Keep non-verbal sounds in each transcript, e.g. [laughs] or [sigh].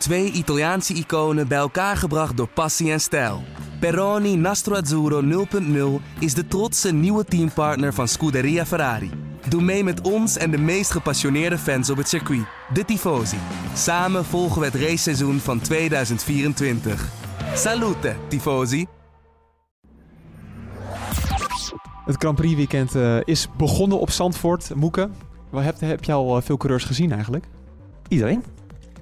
Twee Italiaanse iconen bij elkaar gebracht door passie en stijl. Peroni Nastro Azzurro 0.0 is de trotse nieuwe teampartner van Scuderia Ferrari. Doe mee met ons en de meest gepassioneerde fans op het circuit, de Tifosi. Samen volgen we het raceseizoen van 2024. Salute, Tifosi! Het Grand Prix weekend uh, is begonnen op Zandvoort. Moeke, heb, heb je al uh, veel coureurs gezien eigenlijk? Iedereen.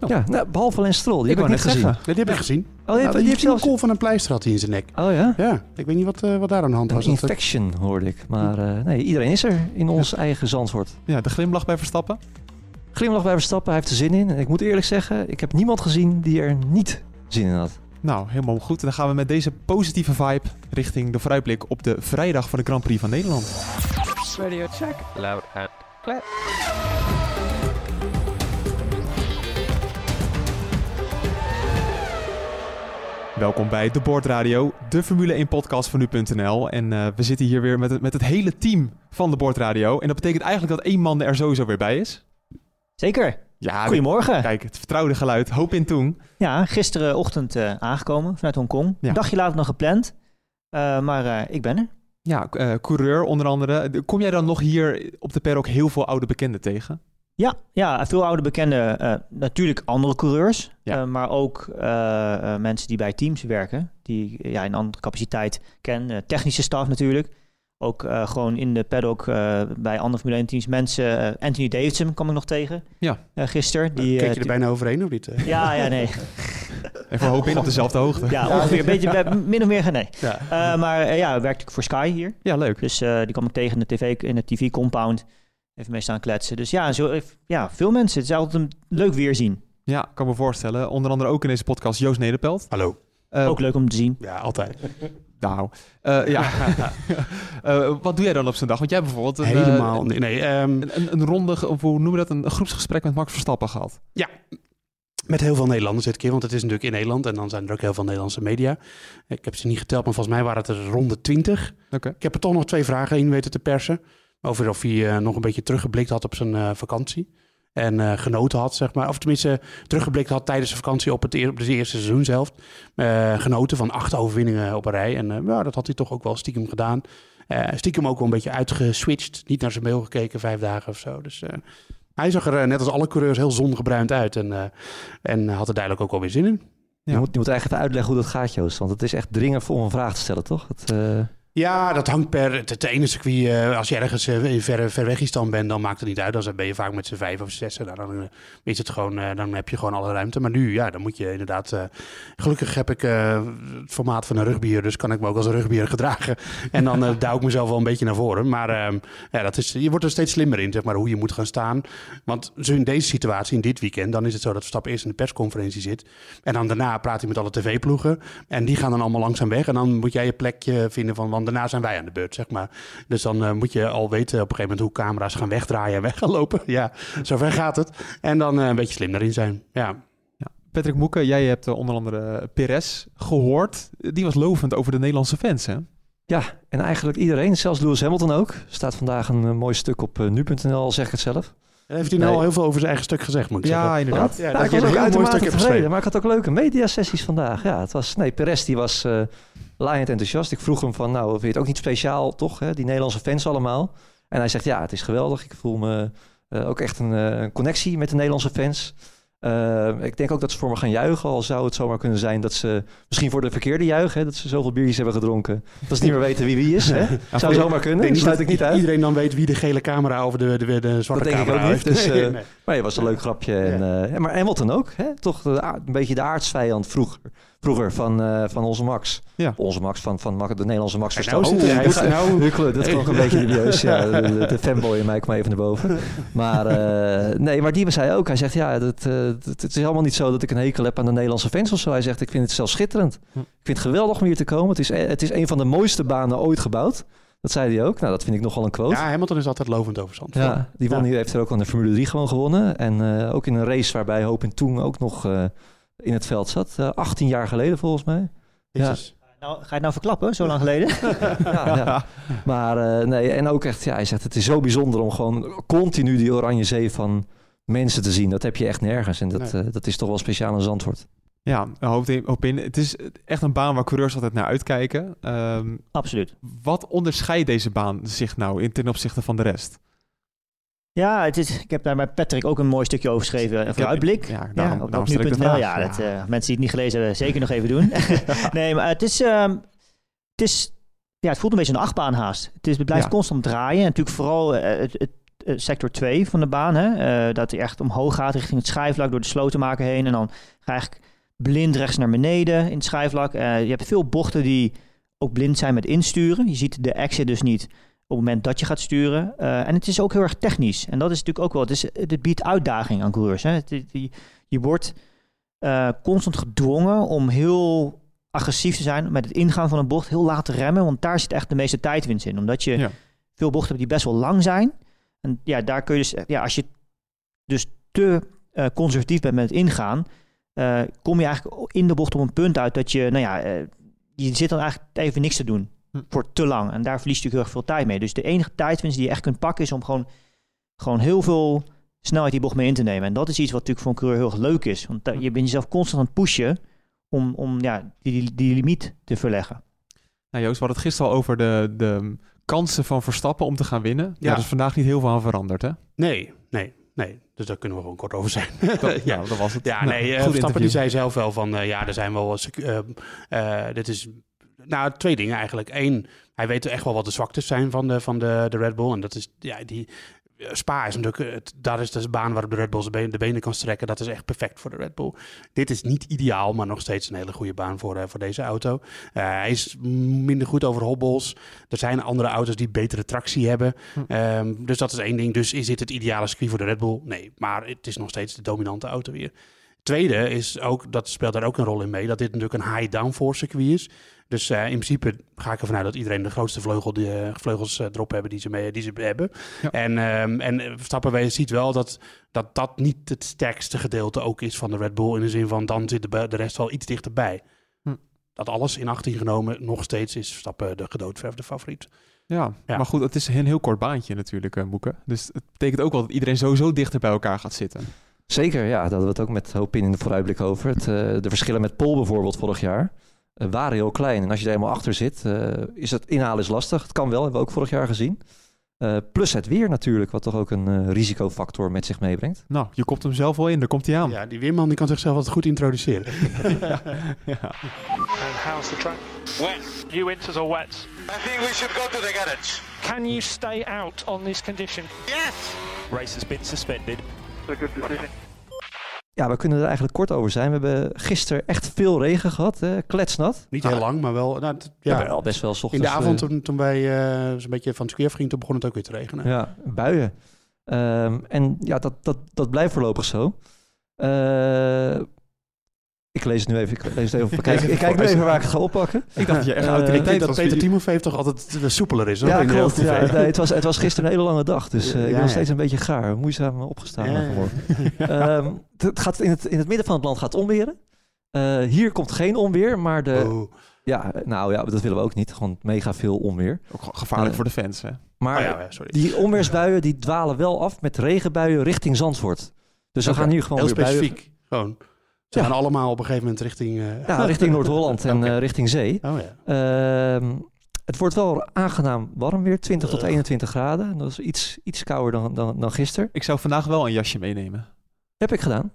Oh. Ja, nou, behalve Lens Stroll. Die ik heb ik net gezien. Nee, die heb ik gezien. Oh, die, nou, die, die heeft zelfs... een kol van een pleister had hij in zijn nek. Oh ja? Ja, ik weet niet wat, uh, wat daar aan de hand was. Een infection hoorde ik. Maar uh, nee, iedereen is er in ons ja. eigen Zandvoort. Ja, de glimlach bij Verstappen? Glimlach bij Verstappen, hij heeft er zin in. En ik moet eerlijk zeggen, ik heb niemand gezien die er niet zin in had. Nou, helemaal goed. Dan gaan we met deze positieve vibe richting de vooruitblik op de vrijdag van de Grand Prix van Nederland. Radio check. Loud and clear. Welkom bij De Boordradio, de Formule 1 podcast van nu.nl. En uh, we zitten hier weer met het, met het hele team van De Boordradio. En dat betekent eigenlijk dat één man er sowieso weer bij is. Zeker. Ja, Goedemorgen. De, kijk, het vertrouwde geluid. Hoop in Toen. Ja, gisterenochtend uh, aangekomen vanuit Hongkong. Ja. Een dagje later nog gepland. Uh, maar ik ben er. Ja, coureur onder andere. Kom jij dan nog hier op de paddock heel veel oude bekenden tegen? Ja, ja, veel oude bekenden. Uh, natuurlijk andere coureurs, ja. uh, maar ook uh, mensen die bij teams werken, die ja, in andere capaciteit ken. technische staf natuurlijk. Ook gewoon in de paddock bij andere Formule 1 teams mensen. Anthony Davidson kwam ik nog tegen ja. gisteren. Die, Kijk je er bijna overheen of niet? Ja, ja, nee. [laughs] Even hoop in op dezelfde hoogte. Ja, ongeveer. Een beetje, [laughs] min of meer, nee. Ja. maar ja, werkte ik voor Sky hier. Ja, leuk. Dus die kwam ik tegen in de tv, in de TV-compound even mee staan kletsen. Dus ja, zo, ja, veel mensen. Het is altijd een leuk weerzien. Ja, kan me voorstellen. Onder andere ook in deze podcast Joost Nederpelt. Hallo. Uh, ook leuk om te zien. Ja, altijd. [laughs] Nou, uh, ja. uh, [laughs] wat doe jij dan op zo'n dag? Want jij hebt bijvoorbeeld een, helemaal nee, nee um, een, een, ronde, of hoe noemen we dat, een groepsgesprek met Max Verstappen gehad. Ja. Met heel veel Nederlanders dit keer, want het is natuurlijk in Nederland en dan zijn er ook heel veel Nederlandse media. Ik heb ze niet geteld, maar volgens mij waren het er ronde 20. Okay. Ik heb er toch nog twee vragen in weten te persen. Over of hij uh, nog een beetje teruggeblikt had op zijn uh, vakantie. En uh, genoten had, zeg maar. Of tenminste, teruggeblikt had tijdens de vakantie op het, op het eerste seizoen zelf. genoten van acht overwinningen op een rij. En ja, dat had hij toch ook wel stiekem gedaan. stiekem ook wel een beetje uitgeswitcht. Niet naar zijn mail gekeken, vijf dagen of zo. Dus hij zag er net als alle coureurs heel zongebruind uit. En, en had er duidelijk ook wel weer zin in. Ja. Je, moet, je moet eigenlijk even uitleggen hoe dat gaat, Joost. Want het is echt dringend om een vraag te stellen, toch? Het, ja, dat hangt per het, ene circuit. Uh, als je ergens uh, ver, ver weg stand bent, dan maakt het niet uit. Dan ben je vaak met z'n vijf of zes. Nou, dan, uh, is het gewoon, dan heb je gewoon alle ruimte. Maar nu, ja, dan moet je inderdaad. gelukkig heb ik het formaat van een rugbier, dus kan ik me ook als een rugbier [laughs] gedragen. En dan duw ik mezelf wel een beetje naar voren. Maar ehm, ja, dat is, je wordt er steeds slimmer in, zeg maar, hoe je moet gaan staan. Want zo in deze situatie, in dit weekend, dan is het zo dat Verstappen eerst in de persconferentie zit. En dan daarna praat hij met alle tv-ploegen. En die gaan dan allemaal langzaam weg. En dan moet jij je plekje vinden van. Daarna zijn wij aan de beurt, zeg maar. Dus dan uh, moet je al weten op een gegeven moment hoe camera's gaan wegdraaien en [laughs] weg gaan lopen. Ja, zover gaat het. En dan uh, een beetje slim erin zijn. Ja. ja. Patrick Moeke, jij hebt uh, onder andere Perez gehoord. Die was lovend over de Nederlandse fans, hè? Ja, en eigenlijk iedereen, zelfs Lewis Hamilton ook. Staat vandaag een mooi stuk op nu.nl, zeg ik het zelf. Heeft hij nou nee. al heel veel over zijn eigen stuk gezegd, moet ik ja, zeggen. Inderdaad. Ja, nou, ik was ook uitermate tevreden, maar ik had ook leuke mediasessies vandaag. Ja, het was, nee, Perez die was uh, laaiend enthousiast. Ik vroeg hem van, nou, vind je het ook niet speciaal, toch? Hè? Die Nederlandse fans allemaal. En hij zegt, ja, het is geweldig. Ik voel me uh, ook echt een uh, connectie met de Nederlandse fans. Uh, ik denk ook dat ze voor me gaan juichen. Al zou het zomaar kunnen zijn dat ze misschien voor de verkeerde juichen. Hè, dat ze zoveel biertjes hebben gedronken. Dat ze niet meer weten wie wie is. Hè? [laughs] Ja, zou zomaar kunnen. Denk dat sluit ik niet uit. Iedereen dan weet wie de gele camera of de, de, de zwarte dat camera heeft. Dus, uh, nee. Maar het was een leuk grapje. En, uh, maar Hamilton ook. Hè? Toch de, een beetje de aardsvijand vroeger. Vroeger van, uh, van onze Max. Ja. Onze Max, van, van de Nederlandse Max Verstappen. Nou, oh, hij nou, Hukkelen, dat klonk een beetje dubieus. Ja, de, de, fanboy in mij kwam even naar boven. [laughs] Maar uh, nee, maar die zei ook. Hij zegt, ja, dat, uh, het is allemaal niet zo dat ik een hekel heb aan de Nederlandse fans of zo. Hij zegt, ik vind het zelfs schitterend. Hm. Ik vind het geweldig om hier te komen. Het is, het is een van de mooiste banen ooit gebouwd. Dat zei hij ook. Nou, dat vind ik nog wel een quote. Ja, Hamilton is altijd lovend over Zandvoort. Ja, die won, ja. heeft er ook aan de Formule 3 gewoon gewonnen. En uh, ook in een race waarbij Hoop en Toen ook nog uh, in het veld zat. Uh, 18 jaar geleden volgens mij. Jezus. Ja. Nou, ga je het nou verklappen, zo lang geleden? [laughs] ja, ja. Maar uh, nee, en ook echt, ja, hij zegt het is zo bijzonder om gewoon continu die oranje zee van mensen te zien. Dat heb je echt nergens. En dat, dat is toch wel speciaal in Zandvoort. Ja, hoop in, hoop in. Het is echt een baan waar coureurs altijd naar uitkijken. Ehm, Absoluut. Wat onderscheidt deze baan zich nou in ten opzichte van de rest? Ja, het is, ik heb daar bij Patrick ook een mooi stukje over geschreven. Een vooruitblik. Ja, daarom, ja, op, op nu.nl. Ja, dat, uh, mensen die het niet gelezen hebben, zeker nog even doen. [laughs] nee, maar het is, uh, het is... Ja, het voelt een beetje een achtbaan haast. Het, is, het blijft constant draaien. En natuurlijk vooral uh, het, het, sector 2 van de baan. Hè, dat hij echt omhoog gaat richting het schijfvlak door de slotenmaker heen. En dan ga je eigenlijk blind rechts naar beneden in het schijfvlak. je hebt veel bochten die ook blind zijn met insturen. Je ziet de exit dus niet op het moment dat je gaat sturen. Uh, en het is ook heel erg technisch. En dat is natuurlijk ook wel, het, is, het biedt uitdaging aan coureurs. Hè. Het, je, je wordt uh, constant gedwongen om heel agressief te zijn met het ingaan van een bocht, heel laat te remmen, want daar zit echt de meeste tijdwinst in. Omdat je ja. veel bochten hebt die best wel lang zijn. En ja, daar kun je dus, ja, als je dus te uh, conservatief bent met het ingaan, kom je eigenlijk in de bocht op een punt uit dat je, nou ja, je zit dan eigenlijk even niks te doen. Hm. voor te lang. En daar verliest je heel erg veel tijd mee. Dus de enige tijdwinst die je echt kunt pakken is om gewoon, gewoon heel veel snelheid die bocht mee in te nemen. En dat is iets wat natuurlijk voor een coureur heel erg leuk is. Want je bent jezelf constant aan het pushen om, om ja, die, die limiet te verleggen. Nou Joost, we hadden het gisteren al over de, de kansen van Verstappen om te gaan winnen. Ja. Daar is vandaag niet heel veel aan veranderd, hè? Nee, nee. Nee, dus daar kunnen we gewoon kort over zijn. [laughs] ja, dat was het. Ja, nee, uh, Verstappen die zei zelf wel van, uh, ja, er zijn wel, uh, dit is nou, twee dingen eigenlijk. Eén, hij weet echt wel wat de zwaktes zijn van de, van de, de Red Bull. En dat is, ja, die, Spa is natuurlijk, het, daar is de baan waarop de Red Bull de benen, de benen kan strekken. Dat is echt perfect voor de Red Bull. Dit is niet ideaal, maar nog steeds een hele goede baan voor, uh, voor deze auto. Uh, hij is minder goed over hobbels. Er zijn andere auto's die betere tractie hebben. Hm. Um, dus dat is één ding. Dus is dit het ideale circuit voor de Red Bull? Nee, maar het is nog steeds de dominante auto weer. Tweede is ook, dat speelt daar ook een rol in mee, dat dit natuurlijk een high downforce circuit is. Dus uh, in principe ga ik ervan uit dat iedereen de grootste vleugel die, uh, vleugels uh, erop hebben die ze, mee, die ze hebben. Ja. En, um, en Verstappen ziet wel dat, dat dat niet het sterkste gedeelte ook is van de Red Bull. In de zin van dan zit de, de rest wel iets dichterbij. Hm. Dat alles in 18 genomen nog steeds is Verstappen de gedoodverfde favoriet. Ja, ja, maar goed, het is een heel kort baantje natuurlijk, Moeke. Dus het betekent ook wel dat iedereen sowieso dichter bij elkaar gaat zitten. Zeker, ja. Daar hadden we het ook met Hoop in de vooruitblik over. Het, uh, de verschillen met Pol bijvoorbeeld vorig jaar. Uh, waren heel klein. En als je er helemaal achter zit, uh, is het inhalen is lastig. Het kan wel, hebben we ook vorig jaar gezien. Uh, plus het weer natuurlijk, wat toch ook een risicofactor met zich meebrengt. Nou, je komt hem zelf wel in, daar komt hij aan. Ja, die weerman die kan zichzelf altijd goed introduceren. [laughs] ja. ja. And how's the track? Wet. You winters or wet? I think we should go to the garage. Can you stay out on this condition? Yes! Race has been suspended. A good decision. Ja, we kunnen er eigenlijk kort over zijn. We hebben gisteren echt veel regen gehad, hè? kletsnat. Niet heel ah. lang, maar wel. Nou, ja, ja, wel best wel ochtends, In de avond toen, toen wij uh, een beetje van het circuit gingen, toen begon het ook weer te regenen. Ja, buien. Um, en ja, dat, dat, dat blijft voorlopig zo. Uh, ik lees het nu even. Ik lees het even. Kijk, ik kijk nu even waar ik het ga oppakken. Ik dacht dat je echt uh, Ik denk dat Peter Timofeef toch altijd soepeler is. Hoor, ja, klopt. Ja, nee, het, was, het was gisteren een hele lange dag. Dus uh, ik ben nog steeds een beetje gaar. Moeizaam opgestaan ja, um, het, gaat in, het, in het midden van het land gaat onweren. Uh, hier komt geen onweer, maar de... Oh. Ja, nou ja, dat willen we ook niet. Gewoon mega veel onweer. Ook gevaarlijk voor de fans, hè? Maar oh ja, sorry. die onweersbuien die dwalen wel af met regenbuien richting Zandvoort. Dus we gaan hier gewoon Heel weer specifiek. Buien. Gewoon. Ze gaan allemaal op een gegeven moment richting... Uh... Ja, [laughs] richting Noord-Holland en okay. uh, richting zee. Oh, ja. Uh, het wordt wel aangenaam warm weer, 20 tot 21 graden. Dat is iets, iets kouder dan, dan, dan gisteren. Ik zou vandaag wel een jasje meenemen. Heb ik gedaan.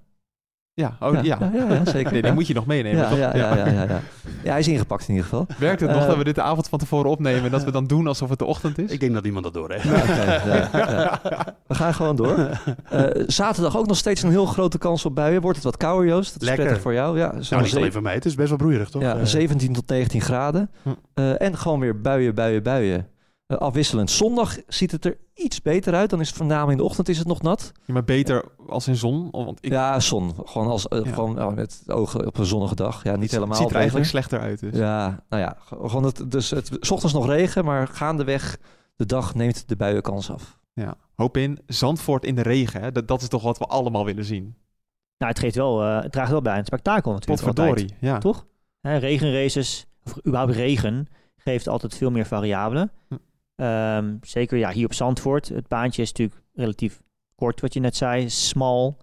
Ja, oh, ja. ja. ja, zeker. Nee, die moet je nog meenemen. Ja, ja, ja, ja, ja, ja. hij is ingepakt in ieder geval. Werkt het nog uh, dat we dit de avond van tevoren opnemen en dat we dan doen alsof het de ochtend is? Ik denk dat iemand dat door heeft. We gaan gewoon door. Uh, [laughs] zaterdag ook nog steeds een heel grote kans op buien. Wordt het wat kouder, Joost? Dat is Lekker. prettig voor jou. Ja, nou, niet alleen voor mij. Het is best wel broeierig, toch? Ja, 17 tot 19 graden. Hm. Uh, en gewoon weer buien, buien, buien. Uh, afwisselend. Zondag ziet het er iets beter uit. Dan is het voornamelijk in de ochtend is het nog nat. Ja, maar beter als in zon? Want ik... Ja, zon. Gewoon, als, uh, ja. gewoon uh, met ogen op een zonnige dag. Ja, niet helemaal. Het ziet er eigenlijk slechter uit. Dus. Ja, nou ja. Gewoon het, dus het, s ochtends nog regen, maar gaandeweg de dag neemt de buienkans af. Ja, hoop in. Zandvoort in de regen. Hè? Dat, dat is toch wat we allemaal willen zien. Nou, het, geeft wel, uh, het draagt wel bij een spektakel natuurlijk. Potverdorie, ja. Toch? Hè, regenraces, of überhaupt regen, geeft altijd veel meer variabelen. Hm. Um, zeker ja, hier op Zandvoort. Het baantje is natuurlijk relatief kort, wat je net zei, smal,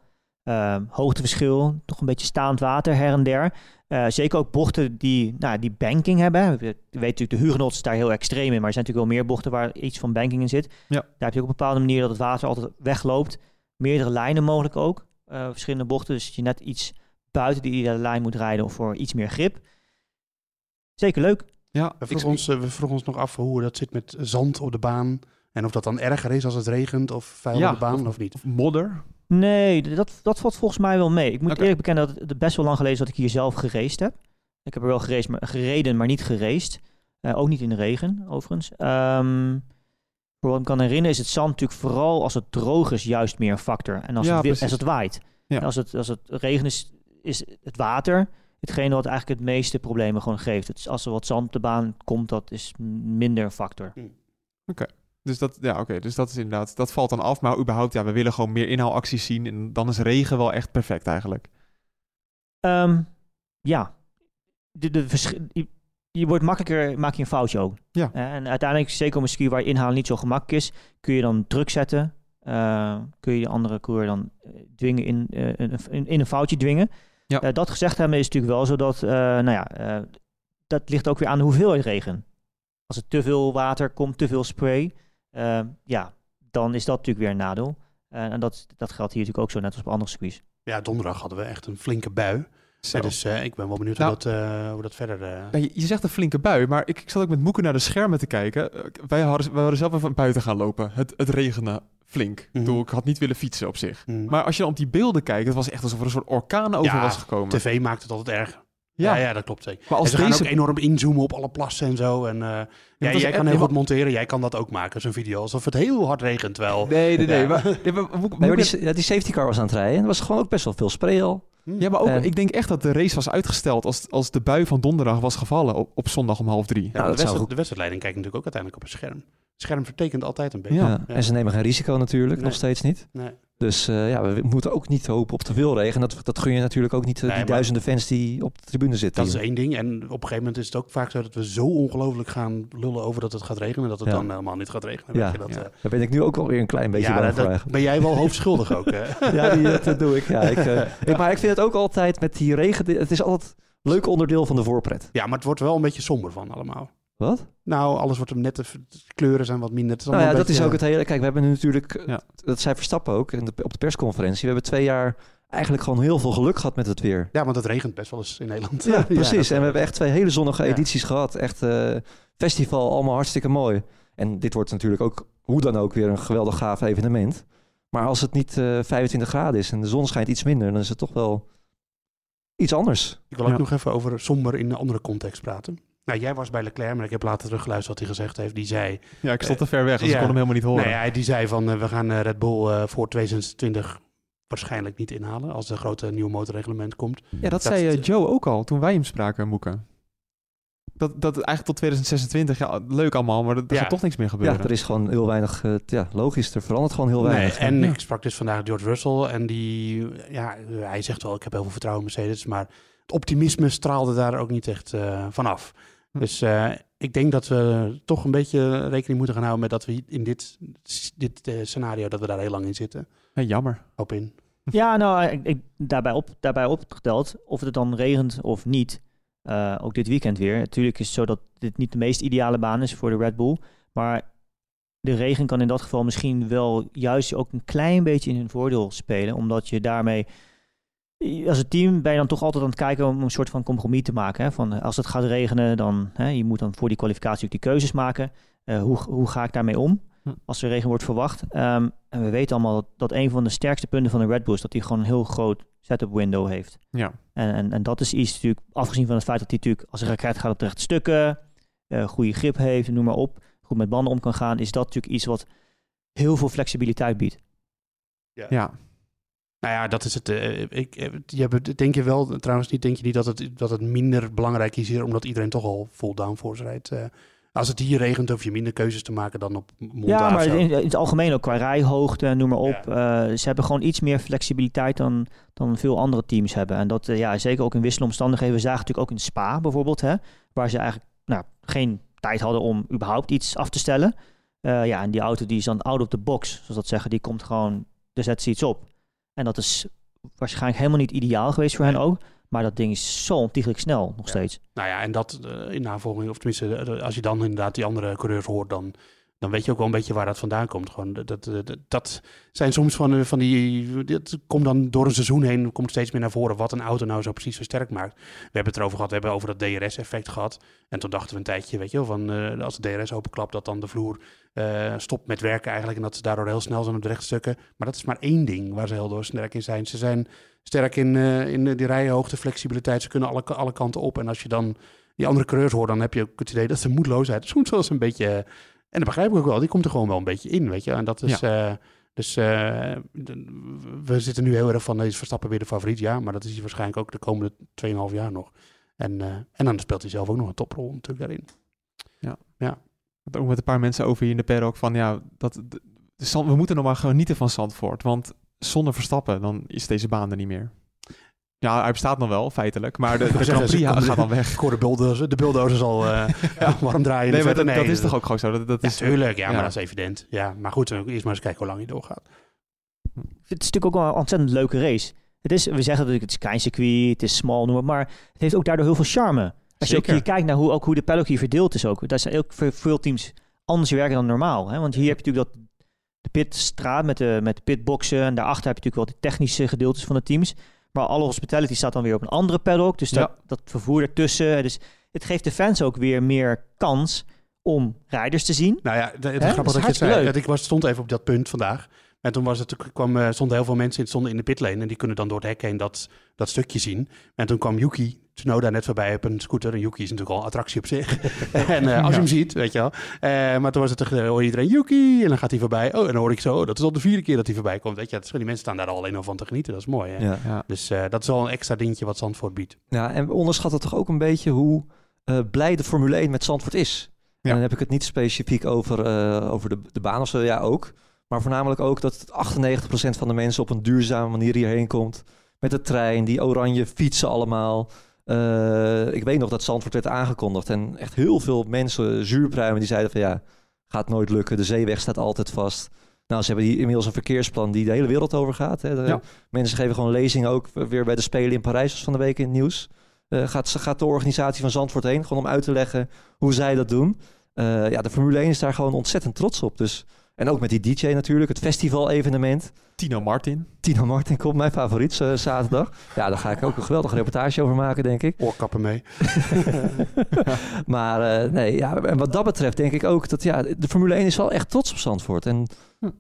uh, hoogteverschil, toch een beetje staand water her en der. Uh, zeker ook bochten die, nou, die banking hebben. We weten natuurlijk, de Huguenots is daar heel extreem in, maar er zijn natuurlijk wel meer bochten waar iets van banking in zit. Ja. Daar heb je ook op een bepaalde manier dat het water altijd wegloopt. Meerdere lijnen mogelijk ook, uh, verschillende bochten. Dus je net iets buiten die lijn moet rijden of voor iets meer grip. Zeker leuk. Ja, we vroegen, ons, we vroegen ons nog af hoe dat zit met zand op de baan. En of dat dan erger is als het regent of vuil op de baan of, niet. Of modder. Nee, dat, dat valt volgens mij wel mee. Ik moet eerlijk bekennen dat het best wel lang geleden is dat ik hier zelf geraced heb. Ik heb er wel geraced, maar, gereden, maar niet geraced. Uh, ook niet in de regen, overigens. Um, voor wat ik kan herinneren is het zand natuurlijk vooral als het droog is juist meer een factor. En als, het, als het waait. Ja. als, het, als het regen is, is het water hetgene wat eigenlijk het meeste problemen gewoon geeft. Het, als er wat zand op de baan komt, dat is minder een factor. Hm. Oké. Dus dat, ja, oké. Dus dat is inderdaad, dat valt dan af. Maar überhaupt, ja, we willen gewoon meer inhaalacties zien. En dan is regen wel echt perfect eigenlijk. Um, ja. De, de je, je wordt makkelijker, maak je een foutje ook. Ja. en uiteindelijk, zeker op een ski waar inhalen niet zo gemakkelijk is, kun je dan druk zetten. Uh, kun je de andere coureur dan eh, dwingen in, uh, in, in, een foutje dwingen. Ja. dat gezegd hebben is natuurlijk wel zo dat, nou ja, dat ligt ook weer aan de hoeveelheid regen. Als er te veel water komt, te veel spray, Ehm, ja, dan is dat natuurlijk weer een nadeel. Eh, en dat, dat geldt hier natuurlijk ook zo, net als op andere circuits. Ja, donderdag hadden we echt een flinke bui. dus uh, ik ben wel benieuwd hoe, nou, dat, uh, hoe dat verder... Uh... je, je, zegt een flinke bui, maar ik, ik zat ook met Moeken naar de schermen te kijken. wij, hadden, wij hadden zelf even buiten gaan lopen. Het, het regende flink. Mm -hmm. ik had niet willen fietsen op zich. Mhm. Maar als je dan op die beelden kijkt, het was echt alsof er een soort orkaan over ja, was gekomen. tv maakt het altijd erg. Ja, ja, dat klopt zeker. Maar als en ze deze... gaan ook enorm inzoomen op alle plassen en zo. En uh, ja, jij kan heel goed monteren. Jij kan dat ook maken, zo'n video. Alsof het heel hard regent wel. Nee, nee, nee. Maar, nee, maar, [laughs] die, die, safety car was aan het rijden. En er was gewoon ook best wel veel spray al. Ja, maar ook, ik denk echt dat de race was uitgesteld als, als de bui van donderdag was gevallen op, op zondag om half drie. Ja, de, wedstrijd, de wedstrijdleiding kijkt natuurlijk ook uiteindelijk op een scherm. Scherm vertekent altijd een beetje. Ja. En ze nemen geen risico natuurlijk, nog steeds niet. Nee. Dus uh, ja, we moeten ook niet hopen op te veel regen. Dat, dat gun je natuurlijk ook niet uh, die duizenden fans die op de tribune zitten. Dat is één ding. En op een gegeven moment is het ook vaak zo dat we zo ongelooflijk gaan lullen over dat het gaat regenen. Dat het ja. dan helemaal niet gaat regenen. Ja. Dat, ja. Uh, Daar ben ik nu ook alweer een klein beetje ja, voor. Ben jij wel [laughs] hoofdschuldig ook? Hè? ja, die, dat doe ik. Ja, ik, [laughs] ik, maar ik vind het ook altijd met die regen. Het is altijd een leuk onderdeel van de voorpret. Ja, maar het wordt wel een beetje somber van allemaal. Wat? Nou, alles wordt hem net, de kleuren zijn wat minder. nou ja, dat is ook het hele. Kijk, we hebben nu natuurlijk, ja. dat zei Verstappen ook in de, op de persconferentie. We hebben twee jaar eigenlijk gewoon heel veel geluk gehad met het weer. Ja, want het regent best wel eens in Nederland. Ja, [laughs] precies. en we hebben echt twee hele zonnige edities gehad. Echt uh, festival, allemaal hartstikke mooi. En dit wordt natuurlijk ook, hoe dan ook, weer een geweldig gaaf evenement. Maar als het niet uh, eh, 25 graden is en de zon schijnt iets minder, dan is het toch wel iets anders. Ik wil ook nog even over somber in een andere context praten. Nou, jij was bij Leclerc, maar ik heb later teruggeluisterd wat hij gezegd heeft. Die zei... Ja, ik stond te ver weg, dus ik kon hem helemaal niet horen. Nee, hij die zei van, uh, we gaan uh, Red Bull uh, voor 2020 waarschijnlijk niet inhalen als er grote nieuwe motorreglement komt. Ja, dat, dat zei Joe ook al toen wij hem spraken, Moeken. Dat, dat eigenlijk tot 2026, ja, leuk allemaal, maar er ja. gaat toch niks meer gebeuren. Ja, er is gewoon heel weinig, uh, ja, logisch, er verandert gewoon heel weinig. Nee, en ik sprak dus vandaag George Russell en die, ja, hij zegt wel, ik heb heel veel vertrouwen in Mercedes, maar optimisme straalde daar ook niet echt uh, vanaf. Hm. Dus uh, ik denk dat we toch een beetje rekening moeten gaan houden met dat we in dit, dit uh, scenario, dat we daar heel lang in zitten. Ja, jammer. Op in. Ja, nou, ik, ik, daarbij, op, daarbij opgeteld, of het dan regent of niet, uh, ook dit weekend weer. Natuurlijk is het zo dat dit niet de meest ideale baan is voor de Red Bull, maar de regen kan in dat geval misschien wel juist ook een klein beetje in hun voordeel spelen, omdat je daarmee als het team ben je dan toch altijd aan het kijken om een soort van compromis te maken. Hè? Van, eh, als het gaat regenen, dan hè, je moet dan voor die kwalificatie ook die keuzes maken. Uh, hoe, hoe ga ik daarmee om hm. als er regen wordt verwacht? Um, en we weten allemaal dat, dat, een van de sterkste punten van de Red Bull is dat hij gewoon een heel groot setup window heeft. Ja. En, en, en dat is iets natuurlijk, afgezien van het feit dat hij natuurlijk als een raket gaat op de rechte stukken, uh, goede grip heeft, noem maar op, goed met banden om kan gaan, is dat natuurlijk iets wat heel veel flexibiliteit biedt. Ja. ja. Nou ja, dat is het. Uh, ik, eh, je hebt, denk je wel, trouwens niet, denk je niet dat het, dat het minder belangrijk is hier, omdat iedereen toch al full downforce rijdt? Uh, als het hier regent, hoef je minder keuzes te maken dan op Monta Ja, maar in, in, het algemeen ook qua rijhoogte, noem maar op. Ja. Uh, ze hebben gewoon iets meer flexibiliteit dan, dan veel andere teams hebben. En dat, ja, zeker ook in wisselende omstandigheden. We zagen natuurlijk ook in Spa bijvoorbeeld, hè, waar ze eigenlijk nou, geen tijd hadden om überhaupt iets af te stellen. ja, en die auto die is dan out of the box, zoals dat zeggen, die komt gewoon er zet ze iets op. En dat is waarschijnlijk helemaal niet ideaal geweest voor hen ook. Maar dat ding is zo ontiegelijk snel nog steeds. Nou ja, en dat uh, in navolging, of tenminste, als je dan inderdaad die andere coureurs hoort, dan dan weet je ook wel een beetje waar dat vandaan komt. Gewoon, dat, dat, dat zijn soms van, eh, van die. Dit komt dan door een seizoen heen, komt steeds meer naar voren wat een auto nou zo precies zo sterk maakt. We hebben het erover gehad, we hebben over dat DRS-effect gehad. En toen dachten we een tijdje, weet je wel, van uh, als de DRS openklapt, dat dan de vloer uh, stopt met werken eigenlijk. En dat ze daardoor heel snel zijn op de rechtstukken. Maar dat is maar één ding waar ze heel door sterk in zijn. Ze zijn sterk in, uh, in die rijhoogte, flexibiliteit. Ze kunnen alle, alle kanten op. En als je dan die andere coureurs hoort, dan heb je ook het idee dat ze moedloosheid [laughs] soms wel eens een beetje en dat begrijp ik ook wel. Die komt er gewoon wel een beetje in, weet je. En dat is... Ja. Uh, dus uh, we zitten nu heel erg van, deze Verstappen weer de favoriet. Ja, maar dat is hij waarschijnlijk ook de komende 2,5 jaar nog. En, uh, en dan speelt hij zelf ook nog een toprol natuurlijk daarin. Ja. ja. Ook met een paar mensen over hier in de paddock van, ja, dat, de, de, we moeten nog maar genieten van Zandvoort. Want zonder Verstappen, dan is deze baan er niet meer. Ja, hij bestaat nog wel, feitelijk. Maar de, [laughs] de Grand Prix gaat dan weg. Ik hoor de bulldozer, de bulldozer zal uh, [laughs] ja. [laughs] warm draaien. Nee, maar dat, dat, is toch ook gewoon zo? Dat, dat ja, is, tuurlijk. Ja, maar dat is evident. Ja, maar goed, eerst maar eens kijken hoe lang hij doorgaat. Het is natuurlijk ook wel een ontzettend leuke race. Het is, we zeggen dat het is klein circuit, het is small, noem maar. Het heeft ook daardoor heel veel charme. Als je ook hier kijkt naar hoe, ook hoe de paddock hier verdeeld is ook. Daar zijn ook voor veel teams anders werken dan normaal. Hè? Want hier heb je natuurlijk dat de pitstraat met de, met de pitboxen. En daarachter heb je natuurlijk wel de technische gedeeltes van de teams. Maar alle hospitality staat dan weer op een andere paddock. Dus dat, dat vervoer ertussen. Dus het geeft de fans ook weer meer kans om rijders te zien. Nou ja, het is grappig dat, je het zei. Dat ik was, stond even op dat punt vandaag. En toen was het, kwam, uh, stonden heel veel mensen stonden in de pitlane. En die kunnen dan door het hek heen dat, dat stukje zien. En toen kwam Yuki Tsunoda net voorbij op een scooter. En Yuki is natuurlijk al een attractie op zich. [laughs] [laughs] en uh, als je hem ziet, weet je wel. Uh, maar toen was het, uh, hoor iedereen Yuki. En dan gaat hij voorbij. Oh, en dan hoor ik zo, oh, dat is al de vierde keer dat hij voorbij komt. Weet je, dat is, die mensen staan daar al alleen al van te genieten. Dat is mooi. Hè? Ja. Ja. Dus dat is wel een extra dingetje wat Zandvoort biedt. Ja, en we onderschatten toch ook een beetje hoe blij de Formule 1 met Zandvoort is. En dan heb ik het niet specifiek over, over de, de baan of zo. Ja, ook. Maar voornamelijk ook dat 98% van de mensen op een duurzame manier hierheen komt. Met de trein, die oranje fietsen allemaal. Uh, ik weet nog dat Zandvoort werd aangekondigd. En echt heel veel mensen, zuurpruimen, die zeiden van ja, gaat nooit lukken. De zeeweg staat altijd vast. Nou, ze hebben die, inmiddels een verkeersplan die de hele wereld over gaat. Hè. De, Mensen geven gewoon lezingen ook weer bij de Spelen in Parijs van de week in het nieuws. Uh, gaat, gaat de organisatie van Zandvoort heen, gewoon om uit te leggen hoe zij dat doen. Uh, ja, de Formule 1 is daar gewoon ontzettend trots op. Dus en ook met die DJ natuurlijk, het festival-evenement. Tino Martin. Tino Martin komt, mijn favoriet, uh, zaterdag. Ja, daar ga ik ook een geweldige reportage over maken, denk ik. Oorkappen mee. [laughs] maar uh, nee, ja, en wat dat betreft denk ik ook dat ja, de Formule 1 is wel echt trots op Zandvoort. En hm.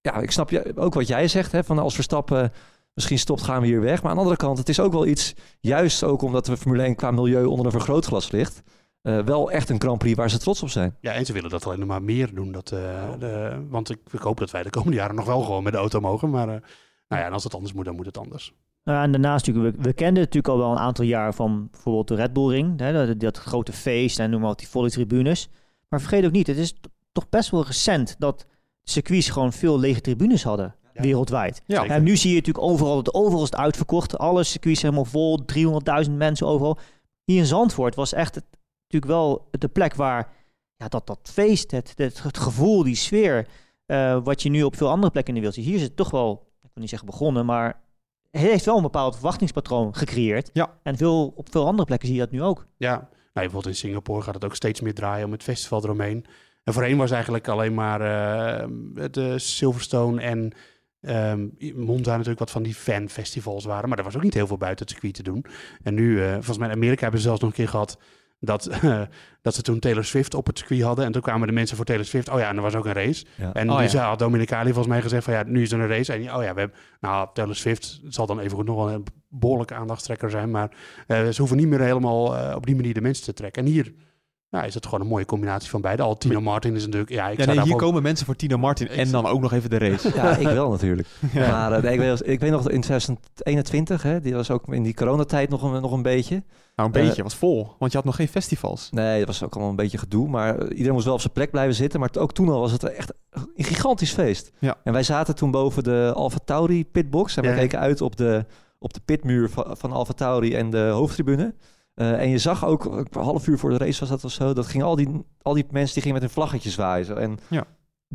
ja, ik snap je, ook wat jij zegt, hè, van als Verstappen misschien stopt, gaan we hier weg. Maar aan de andere kant, het is ook wel iets, juist ook omdat de Formule 1 qua milieu onder een vergrootglas ligt uh, wel echt een Grand Prix waar ze trots op zijn. Ja, en ze willen dat alleen nog maar meer doen. Dat, uh, de, want ik, ik, hoop dat wij de komende jaren nog wel gewoon met de auto mogen. Maar uh, nou ja, en als het anders moet, dan moet het anders. Uh, en daarnaast natuurlijk, we, we kenden natuurlijk al wel een aantal jaar van bijvoorbeeld de Red Bull Ring. Hè, dat, dat, grote feest en noem maar wat, die volle tribunes. Maar vergeet ook niet, het is toch best wel recent dat circuits gewoon veel lege tribunes hadden. Ja. Wereldwijd. Ja, en nu zie je natuurlijk overal dat overal is het uitverkocht. Alle circuits helemaal vol, 300.000 mensen overal. Hier in Zandvoort was echt het, natuurlijk wel de plek waar ja, dat, dat feest, het, het, het gevoel, die sfeer, uh, wat je nu op veel andere plekken in de wereld ziet. Hier is het toch wel, ik wil niet zeggen begonnen, maar het heeft wel een bepaald verwachtingspatroon gecreëerd. Ja. En veel, op veel andere plekken zie je dat nu ook. Ja, nou, bijvoorbeeld in Singapore gaat het ook steeds meer draaien om het festival eromheen. En voorheen was eigenlijk alleen maar uh, de Silverstone en um, Monza natuurlijk wat van die fanfestivals waren. Maar er was ook niet heel veel buiten het circuit te doen. En nu, uh, volgens mij in Amerika hebben ze zelfs nog een keer gehad dat, uh, dat ze toen Taylor Swift op het circuit hadden. En toen kwamen de mensen voor Taylor Swift. Oh ja, en er was ook een race. Ja. En oh, ja. had Dominicali volgens mij gezegd van ja, nu is er een race. En oh ja, we hebben, nou, Taylor Swift zal dan even goed nog wel een behoorlijke aandachtstrekker zijn. Maar uh, ze hoeven niet meer helemaal uh, op die manier de mensen te trekken. En hier nou, is het gewoon een mooie combinatie van beide. Al Tino Martin is natuurlijk... Ja, ik ja, nee, hier komen mensen voor Tino Martin en dan ook nog even de race. Ja, ik wel natuurlijk. [laughs] ja. Maar uh, nee, ik, weet, ik, weet, nog in 2021, hè, die was ook in die coronatijd nog een, nog een beetje. Nou, een beetje, uh, was vol. Want je had nog geen festivals. Nee, dat was ook allemaal een beetje gedoe. Maar iedereen moest wel op zijn plek blijven zitten. Maar ook toen al was het echt een gigantisch feest. Ja. En wij zaten toen boven de Alfa Tauri pitbox. En we keken uit op de, op de pitmuur van, van Alfa Tauri en de hoofdtribune. Uh, en je zag ook, een half uur voor de race was dat of zo, dat ging al die, al die mensen die gingen met hun vlaggetjes waaien. En ja.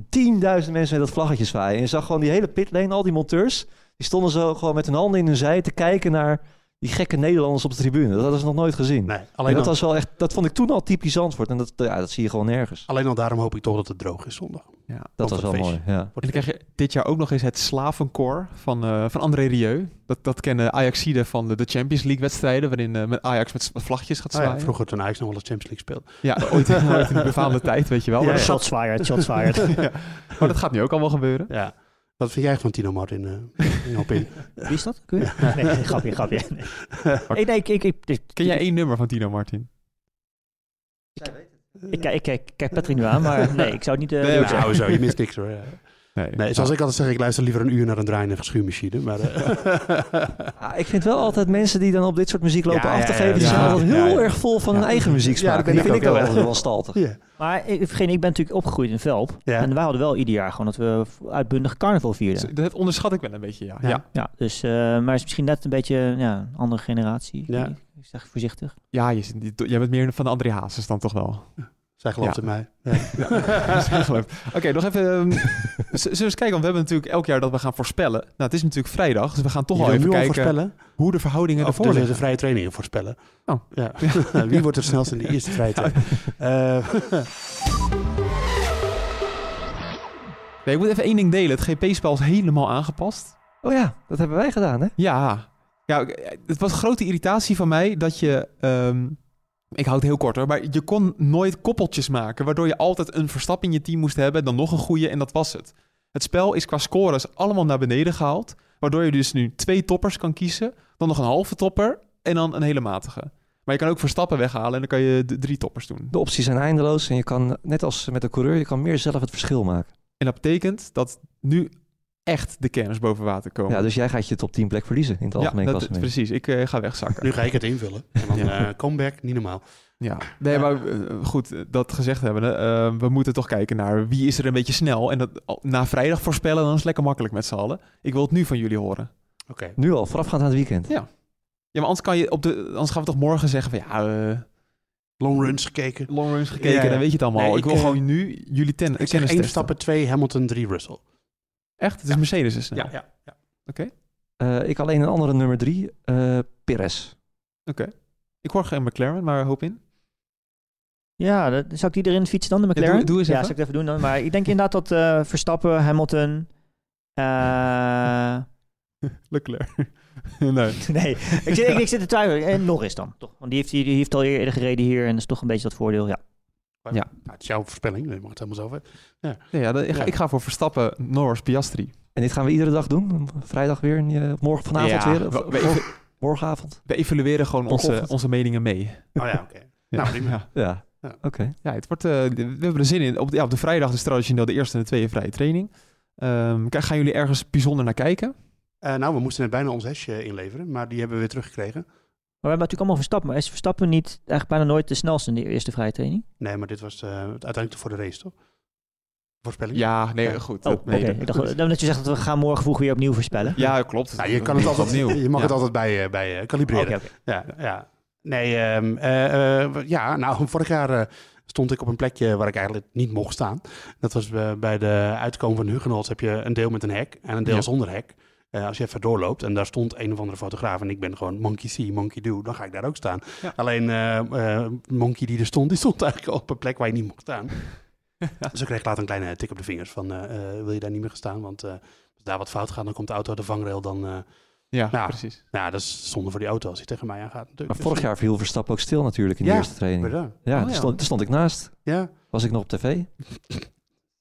tienduizend mensen met dat vlaggetje zwaaien. En je zag gewoon die hele pitlane, al die monteurs, die stonden zo gewoon met hun handen in hun zij te kijken naar die gekke Nederlanders op de tribune. Dat hadden ze nog nooit gezien. Nee, En alleen dat al, was wel echt, dat vond ik toen al typisch Zandvoort. En dat, ja, dat zie je gewoon nergens. alleen al daarom hoop ik toch dat het droog is zondag. Ja. Dat was wel feestje. mooi, ja. En dan krijg je dit jaar ook nog eens het Slavenkoor van, eh, van André Rieu. Dat, dat kennen Ajaxide van de, de Champions League wedstrijden, waarin eh, met Ajax met, vlaggetjes gaat ja, zwaaien. vroeger toen Ajax nog wel eens Champions League speelde. Ja, [laughs] ooit, ooit in de befaamde tijd, weet je wel. Ja, ja. [laughs] Shots fired, shots fired. [laughs] ja. maar dat gaat nu ook allemaal gebeuren. Ja. Wat vind jij van Tino Martin? eh in? [laughs] Wie is dat? Kun je? [laughs] Nee, grapje, grapje. [laughs] Nee, nee, ik, ik, ik, ik, Ken jij één nummer van Tino Martin? ik, ik, ik, ik kijk Patrick nu aan, maar nee, ik zou het niet... eh, Nee, Nou, zeggen. zo, je mist niks hoor. Ja. Nee, Nee, zoals ik altijd zeg, ik luister liever een uur naar een draaiende schuurmachine. Maar, eh, [laughs] Ah, ik vind wel altijd mensen die dan op dit soort muziek lopen Ja, af te ja, geven, die zijn ja. altijd Ja, heel ja. erg vol van Ja. hun eigen muzieksmaak. Ja, dat vind ook ik wel. altijd wel staltig. ja. Maar ik, vergeet, ik ben natuurlijk opgegroeid in Velp. Ja. En wij hadden wel ieder jaar gewoon dat we uitbundig carnaval vierden. Dat onderschat ik wel een beetje, ja. Ja. Ja, Ja, dus, eh, maar het is misschien net een beetje ja, een andere generatie. Ja. Ik zeg voorzichtig. ja je, zit- jij bent meer van de André Hazes dan toch wel. Zij gelooft Ja. in mij. Ja. Dat is heel leuk. Oké, nog even. zullen we eens kijken? Want we hebben natuurlijk elk jaar dat we gaan voorspellen. Nou, het is natuurlijk vrijdag, dus we gaan toch Je al even nu al kijken voorspellen? hoe de verhoudingen Of ervoor dus de vrije trainingen voorspellen. Oh. Ja. [laughs] [laughs] Wie wordt er snelst in de eerste vrije training? [laughs] Eh, Nee, ik moet even één ding delen. Het GP-spel is helemaal aangepast. Oh ja, dat hebben wij gedaan, hè? Ja. ja, het was grote irritatie van mij dat je... ehm, ik hou het heel kort hoor, maar je kon nooit koppeltjes maken... waardoor je altijd een verstap in je team moest hebben... dan nog een goede en dat was het. Het spel is qua scores allemaal naar beneden gehaald... waardoor je dus nu twee toppers kan kiezen... dan nog een halve topper en dan een hele matige. Maar je kan ook verstappen weghalen en dan kan je de drie toppers doen. De opties zijn eindeloos en je kan, net als met de coureur, je kan meer zelf het verschil maken. En dat betekent dat nu echt de kennis boven water komen. Ja, dus jij gaat je top 10 plek verliezen in het ja, algemeen dat, klassement. precies. Ik eh, ga wegzakken. nu ga ik het invullen. [laughs] En dan Ja. eh, comeback, niet normaal. Ja, nee, maar eh, goed, dat gezegd hebben, eh, we moeten toch kijken naar wie is er een beetje snel. En dat na vrijdag voorspellen, dan is het lekker makkelijk met z'n allen. Ik wil het nu van jullie horen. Oké. Nu al, voorafgaand aan het weekend. Ja. Ja, maar anders, kan je op de, anders gaan we toch morgen zeggen van ja, eh Long runs gekeken. long runs gekeken, Ja, ja. dan weet je het allemaal. Nee, ik, ik, wil gewoon nu jullie ten, Ik kennis één stappen, twee Hamilton, drie Russell. Echt? Het is Mercedes is snel. Ja, ja, ja. Eh, ik alleen een andere nummer 3, eh Perez. Oké. Ik hoor geen McLaren, maar hoop in. Ja, dat, zou ik die erin fietsen dan, de McLaren? doe- doe eens ja, zou ik het even doen dan. Maar ik denk inderdaad dat eh, Verstappen, Hamilton... eh, [laughs] Leclerc. [laughs] nee. [laughs] nee, ik zit, ik, ik zit te twijfelen. En Norris dan, toch? Want die heeft, die, die heeft al eerder gereden hier en dat is toch een beetje dat voordeel, ja. Ja. Nou, het is jouw voorspelling, je mag het helemaal zo over. Ja, ja, ik, ga, Ja. ik ga voor Verstappen, Norris, Piastri. En dit gaan we iedere dag doen? Vrijdag weer? en, eh, morgen vanavond Ja, weer? Of- we- we- mor- morgenavond? We evalueren gewoon onze, onze meningen mee. Oh ja, oké. Ja. Nou, prima. ja. Ja, Ja. oké. Ja, het wordt, eh, we hebben er zin in. Op de, ja, op de vrijdag is traditioneel de eerste en de tweede vrije training. Ehm, kijk, gaan jullie ergens bijzonder naar kijken? Eh, nou, we moesten net bijna ons hesje inleveren, maar die hebben we weer teruggekregen. Maar we hebben natuurlijk allemaal Verstappen. Maar is Verstappen niet eigenlijk bijna nooit de snelste in de eerste vrije training? Nee, maar dit was eh, uiteindelijk voor de race, toch? Voorspelling? Ja, nee, Ja. goed. Oh, nee, dat- Ik dacht dat je zegt dat we gaan morgen vroeg weer opnieuw voorspellen. Ja, klopt. Nou, je, kan het altijd, opnieuw. je mag Ja. het altijd bij, eh, bij eh, kalibreren. Ja, ja. Nee, ehm, eh, eh, ja, nou, [laughs] vorig jaar stond ik op een plekje waar ik eigenlijk niet mocht staan. Dat was bij de uitkomen van Hugenholz heb je een deel met een hek en een deel Ja. zonder hek. Eh, als je even doorloopt en daar stond een of andere fotograaf en ik ben gewoon monkey see, monkey do, dan ga ik daar ook staan. Ja. Alleen eh, eh, monkey die er stond, die stond eigenlijk op een plek waar je niet mocht staan. [laughs] dus ik kreeg later een kleine tik op de vingers van eh, eh, wil je daar niet meer gaan staan, want eh, als daar wat fout gaat, dan komt de auto de vangrail dan... eh, Ja, Ja. precies. nou, dat is zonde voor die auto als hij tegen mij aangaat natuurlijk. Maar vorig jaar viel Verstappen ook stil natuurlijk in de Ja, eerste training. Ja, Oh, daar, ja. Stond, daar stond ik naast. Ja, Was ik nog op tv? [laughs]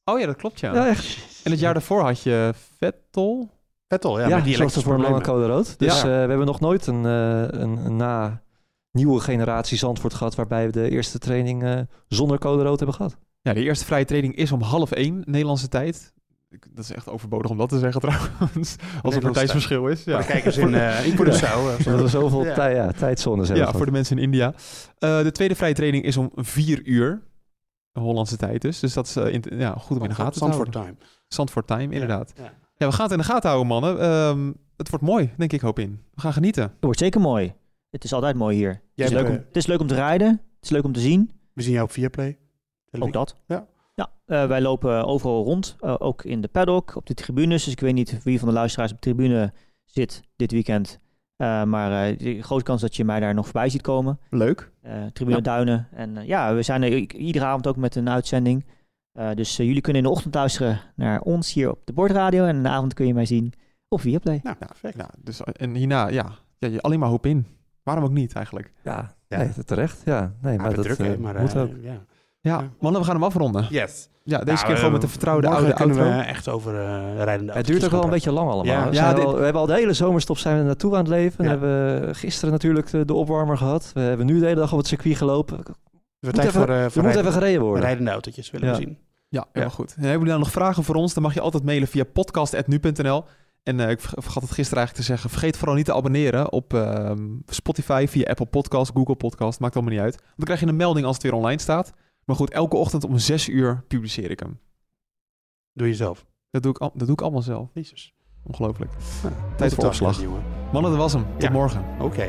Oh ja, dat klopt, ja. Ja, echt. En het jaar daarvoor had je Vettel. Vettel, ja, Ja, met die elektrische voor een lange code rood. Dus Ja. eh, we hebben nog nooit een, eh, een, een na nieuwe generatie Zandvoort gehad... waarbij we de eerste training eh, zonder code rood hebben gehad. Ja, de eerste vrije training is om half één Nederlandse tijd. Ik- Dat is echt overbodig om dat te zeggen trouwens. [laughs] Als er een tijd. tijdsverschil is. Voor Ja. de kijkers in, eh in [laughs] Curaçao. Omdat we zoveel Ja. tij- ja, tijdzones hebben Ja, voor de mensen in India. Eh, de tweede vrije training is om vier uur. Hollandse tijd dus. Dus dat is in, ja, goed om in de gaten te houden. Time. Zandvoort Time, inderdaad. Ja. Ja, we gaan het in de gaten houden, mannen. Ehm, het wordt mooi, denk ik, hoop in. We gaan genieten. Het wordt zeker mooi. Het is altijd mooi hier. Jij Het is, leuk om, eh, het is leuk om te rijden. Het is leuk om te zien. we zien jou op Viaplay. Ook dat. Ja. Ja, wij lopen overal rond, ook in de paddock, op de tribunes. Dus ik weet niet wie van de luisteraars op de tribune zit dit weekend. maar uh, de grote kans dat je mij daar nog voorbij ziet komen. Leuk. tribune Duinen. En ja, we zijn er iedere avond ook met een uitzending. Dus jullie kunnen in de ochtend luisteren naar ons hier op de Bordradio. En in de avond kun je mij zien op Viaplay. Nou, perfect. Nou, dus, en hierna, ja, ja, je alleen maar hoop in. Waarom ook niet eigenlijk? Ja, ja. Nee, terecht. Ja, nee, maar dat druk, maar, moet ook. Ja. Ja, mannen, we gaan hem afronden. Yes. Ja, deze nou, keer gewoon met de vertrouwde oude kunnen we echt over uh, rijdende Het duurt ook wel een beetje lang allemaal. Ja. We, we, hebben al de hele zomerstop zijn we naartoe aan het leven. We hebben gisteren natuurlijk de, de, opwarmer gehad. We hebben nu de hele dag op het circuit gelopen. Het moet, even, voor, uh, moet even gereden worden. Rijdende autootjes willen we zien. Ja, heel goed. En hebben jullie dan nog vragen voor ons? Dan mag je altijd mailen via podcast.nu.nl. En uh, ik vergat het gisteren eigenlijk te zeggen. Vergeet vooral niet te abonneren op uh, Spotify via Apple Podcast, Google Podcast. Maakt allemaal niet uit. Want dan krijg je een melding als het weer online staat. Maar goed, elke ochtend om 6 uur publiceer ik hem. Doe je zelf? Dat doe ik, al, dat doe ik allemaal zelf. Jezus. Ongelooflijk. Nou, tijd voor opslag. Mannen, dat was hem. Tot morgen. Oké.